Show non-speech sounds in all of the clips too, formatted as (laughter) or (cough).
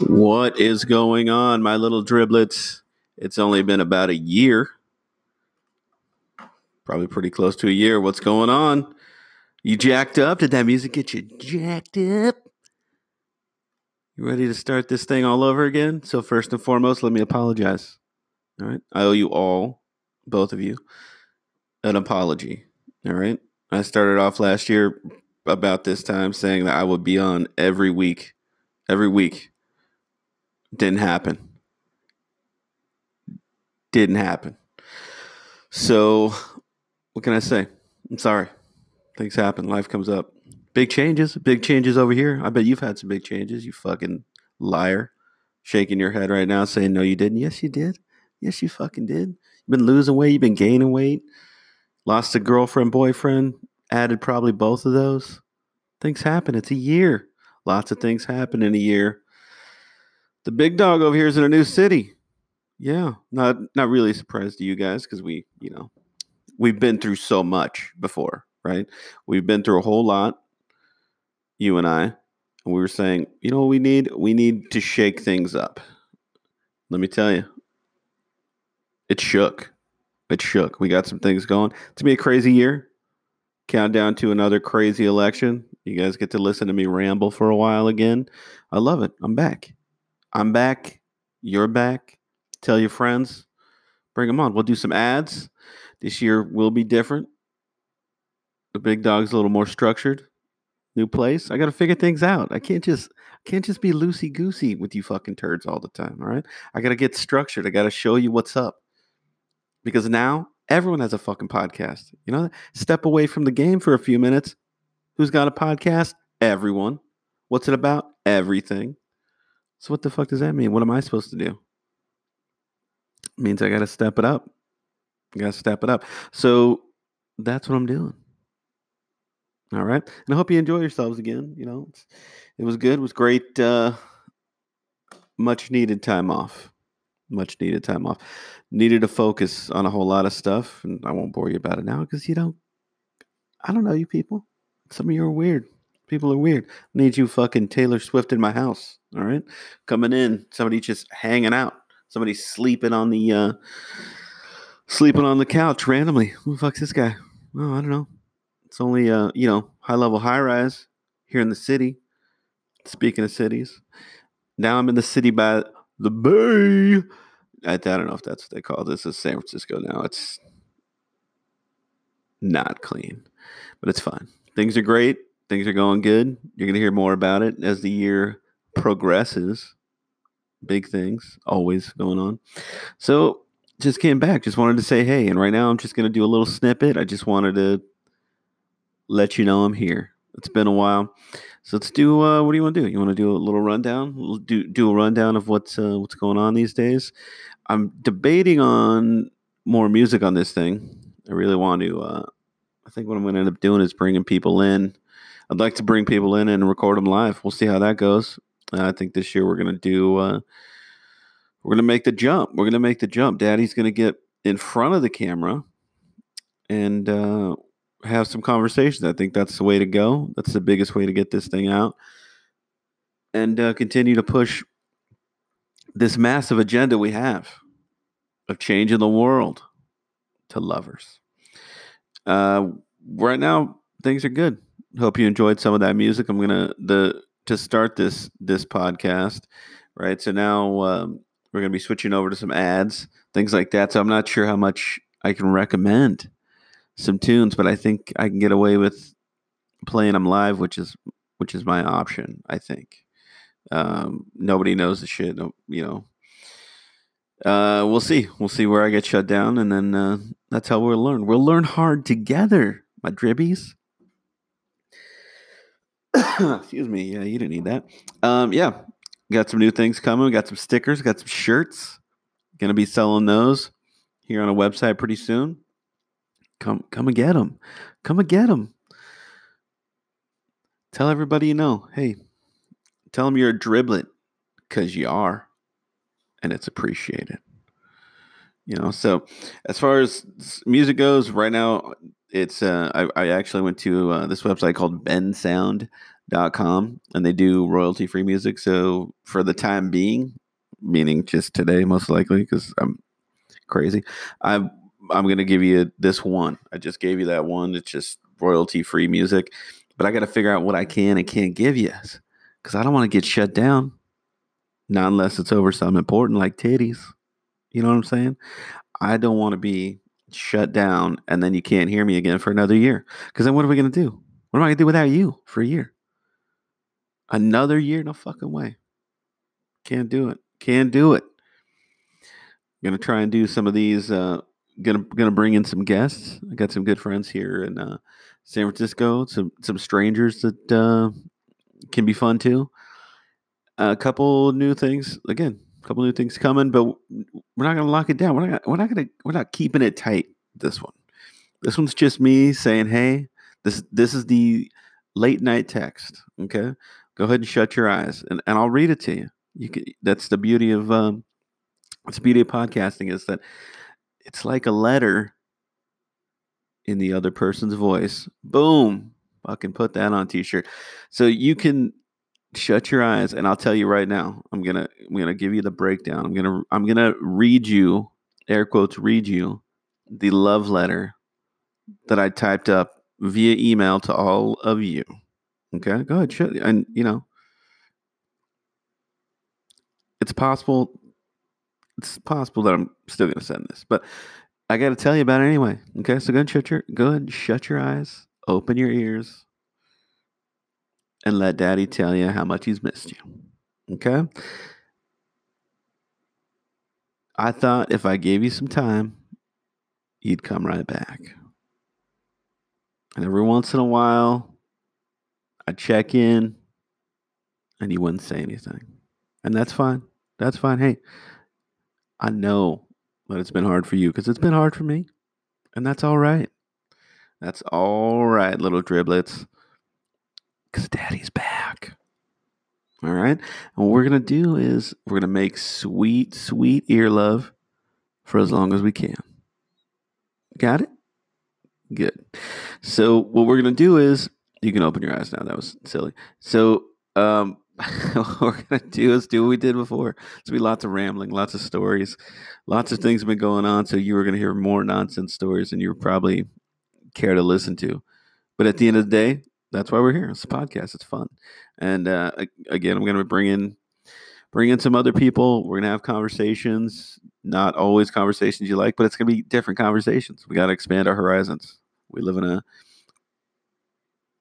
What is going on, my little driblets? It's only been about a year. Probably pretty close to a year. What's going on? You jacked up? Did that music get you jacked up? You ready to start this thing all over again? So, first and foremost, let me apologize. All right. I owe you all, both of you, an apology. All right. I started off last year about this time saying that I would be on every week. Every week. Didn't happen. Didn't happen. So, what can I say? I'm sorry. Things happen. Life comes up. Big changes. Big changes over here. I bet you've had some big changes, you fucking liar. Shaking your head right now saying, no, you didn't. Yes, you did. Yes, you fucking did. You've been losing weight. You've been gaining weight. Lost a girlfriend, boyfriend. Added probably both of those. Things happen. It's a year. Lots of things happen in a year. The big dog over here is in a new city. Yeah, not not really surprised to you guys because we, you know, we've been through so much before, right? We've been through a whole lot, you and I, and we were saying, you know we need? We need to shake things up. Let me tell you, it shook. It shook. We got some things going. It's gonna be a crazy year. Countdown to another crazy election. You guys get to listen to me ramble for a while again. I love it. I'm back. I'm back. You're back. Tell your friends. Bring them on. We'll do some ads. This year will be different. The big dog's a little more structured. New place. I got to figure things out. I can't just can't just be loosey goosey with you fucking turds all the time. All right. I got to get structured. I got to show you what's up. Because now everyone has a fucking podcast. You know, step away from the game for a few minutes. Who's got a podcast? Everyone. What's it about? Everything. So what the fuck does that mean? What am I supposed to do? It means I got to step it up. I got to step it up. So that's what I'm doing. All right. And I hope you enjoy yourselves again. You know, it was good. It was great. Uh, much needed time off. Much needed time off. Needed to focus on a whole lot of stuff. And I won't bore you about it now because you don't, I don't know you people. Some of you are weird. People are weird. Need you fucking Taylor Swift in my house. All right. Coming in. Somebody just hanging out. Somebody sleeping on the uh sleeping on the couch randomly. Who the fuck's this guy? Oh, I don't know. It's only uh, you know, high level high rise here in the city. Speaking of cities. Now I'm in the city by the bay. I, I don't know if that's what they call this. Is San Francisco now. It's not clean, but it's fine. Things are great. Things are going good. You're going to hear more about it as the year progresses. Big things always going on. So just came back. Just wanted to say hey. And right now I'm just going to do a little snippet. I just wanted to let you know I'm here. It's been a while. So let's do. Uh, what do you want to do? You want to do a little rundown? Do do a rundown of what's uh, what's going on these days. I'm debating on more music on this thing. I really want to. Uh, I think what I'm going to end up doing is bringing people in. I'd like to bring people in and record them live. We'll see how that goes. Uh, I think this year we're going to do. Uh, we're going to make the jump. We're going to make the jump. Daddy's going to get in front of the camera and uh, have some conversations. I think that's the way to go. That's the biggest way to get this thing out and uh, continue to push this massive agenda we have of changing the world to lovers. Uh, right now, things are good. Hope you enjoyed some of that music. I'm gonna the to start this this podcast, right? So now um, we're gonna be switching over to some ads, things like that. So I'm not sure how much I can recommend some tunes, but I think I can get away with playing them live, which is which is my option. I think um, nobody knows the shit. no- You know, uh, we'll see. We'll see where I get shut down, and then uh, that's how we'll learn. We'll learn hard together, my dribbies. (coughs) Excuse me. Yeah, you didn't need that. Um, yeah, got some new things coming. We got some stickers. Got some shirts. Gonna be selling those here on a website pretty soon. Come, come and get them. Come and get them. Tell everybody you know. Hey, tell them you're a driblet because you are, and it's appreciated. You know. So, as far as music goes, right now it's uh, I, I actually went to uh, this website called bensound.com. com and they do royalty free music. So for the time being, meaning just today, most likely, because I'm crazy, I'm I'm gonna give you this one. I just gave you that one. It's just royalty free music, but I got to figure out what I can and can't give you because I don't want to get shut down. Not unless it's over something important like titties. You know what I'm saying? I don't want to be shut down and then you can't hear me again for another year. Because then what are we going to do? What am I going to do without you for a year? Another year? No fucking way. Can't do it. Can't do it. I'm gonna try and do some of these. Uh, gonna gonna bring in some guests. I got some good friends here in uh, San Francisco. Some some strangers that uh, can be fun too. A couple new things again. Couple new things coming, but we're not gonna lock it down. We're not. Gonna, we're not gonna. We're not keeping it tight. This one. This one's just me saying, "Hey, this this is the late night text." Okay, go ahead and shut your eyes, and, and I'll read it to you. You can. That's the beauty of um, the beauty of podcasting is that it's like a letter in the other person's voice. Boom. Fucking put that on t-shirt. So you can shut your hmm. eyes and I'll tell you right now. I'm going to I'm going to give you the breakdown. I'm going to I'm going to read you air quotes read you the love letter that I typed up via email to all of you. Okay? Go ahead. Shut, and you know, it's possible it's possible that I'm still going to send this, but I got to tell you about it anyway. Okay, so go and shut your go ahead and shut your eyes, open your ears, and let Daddy tell you how much he's missed you. Okay. I thought if I gave you some time, you'd come right back. And every once in a while, I'd check in and you wouldn't say anything. And that's fine. That's fine. Hey, I know that it's been hard for you because it's been hard for me. And that's all right. That's all right, little driblets. Because daddy's back. All right. And what we're going to do is we're going to make sweet, sweet ear love for as long as we can. Got it? Good. So, what we're going to do is you can open your eyes now. That was silly. So, um, (laughs) what we're gonna do is do what we did before. It's gonna be lots of rambling, lots of stories, lots of things have been going on. So you were gonna hear more nonsense stories than you probably care to listen to. But at the end of the day, that's why we're here. It's a podcast. It's fun. And uh, again, I'm gonna bring in bring in some other people. We're gonna have conversations. Not always conversations you like, but it's gonna be different conversations. We gotta expand our horizons. We live in a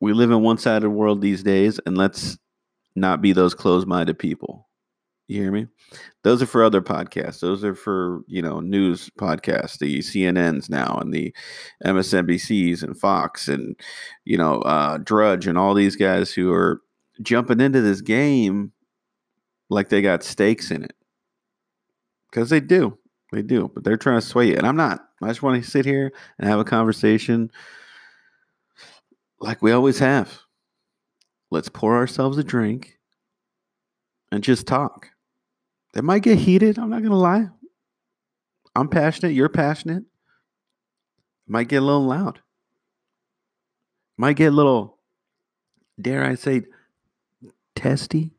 we live in one side of the world these days, and let's not be those closed-minded people. You hear me? Those are for other podcasts. Those are for, you know, news podcasts, the CNNs now and the MSNBCs and Fox and, you know, uh, Drudge and all these guys who are jumping into this game like they got stakes in it. Because they do. They do. But they're trying to sway you. And I'm not. I just want to sit here and have a conversation like we always have. Let's pour ourselves a drink and just talk. It might get heated. I'm not going to lie. I'm passionate. You're passionate. Might get a little loud. Might get a little, dare I say, testy.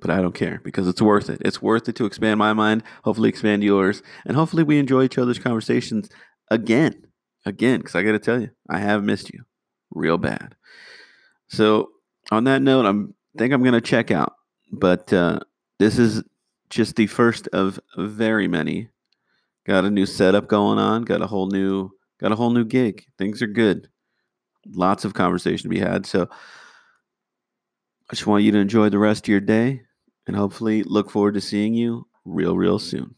But I don't care because it's worth it. It's worth it to expand my mind, hopefully expand yours, and hopefully we enjoy each other's conversations again. Again, because I got to tell you, I have missed you real bad. So on that note, I'm think I'm gonna check out. But uh, this is just the first of very many. Got a new setup going on. Got a whole new got a whole new gig. Things are good. Lots of conversation to be had. So I just want you to enjoy the rest of your day and hopefully look forward to seeing you real, real soon.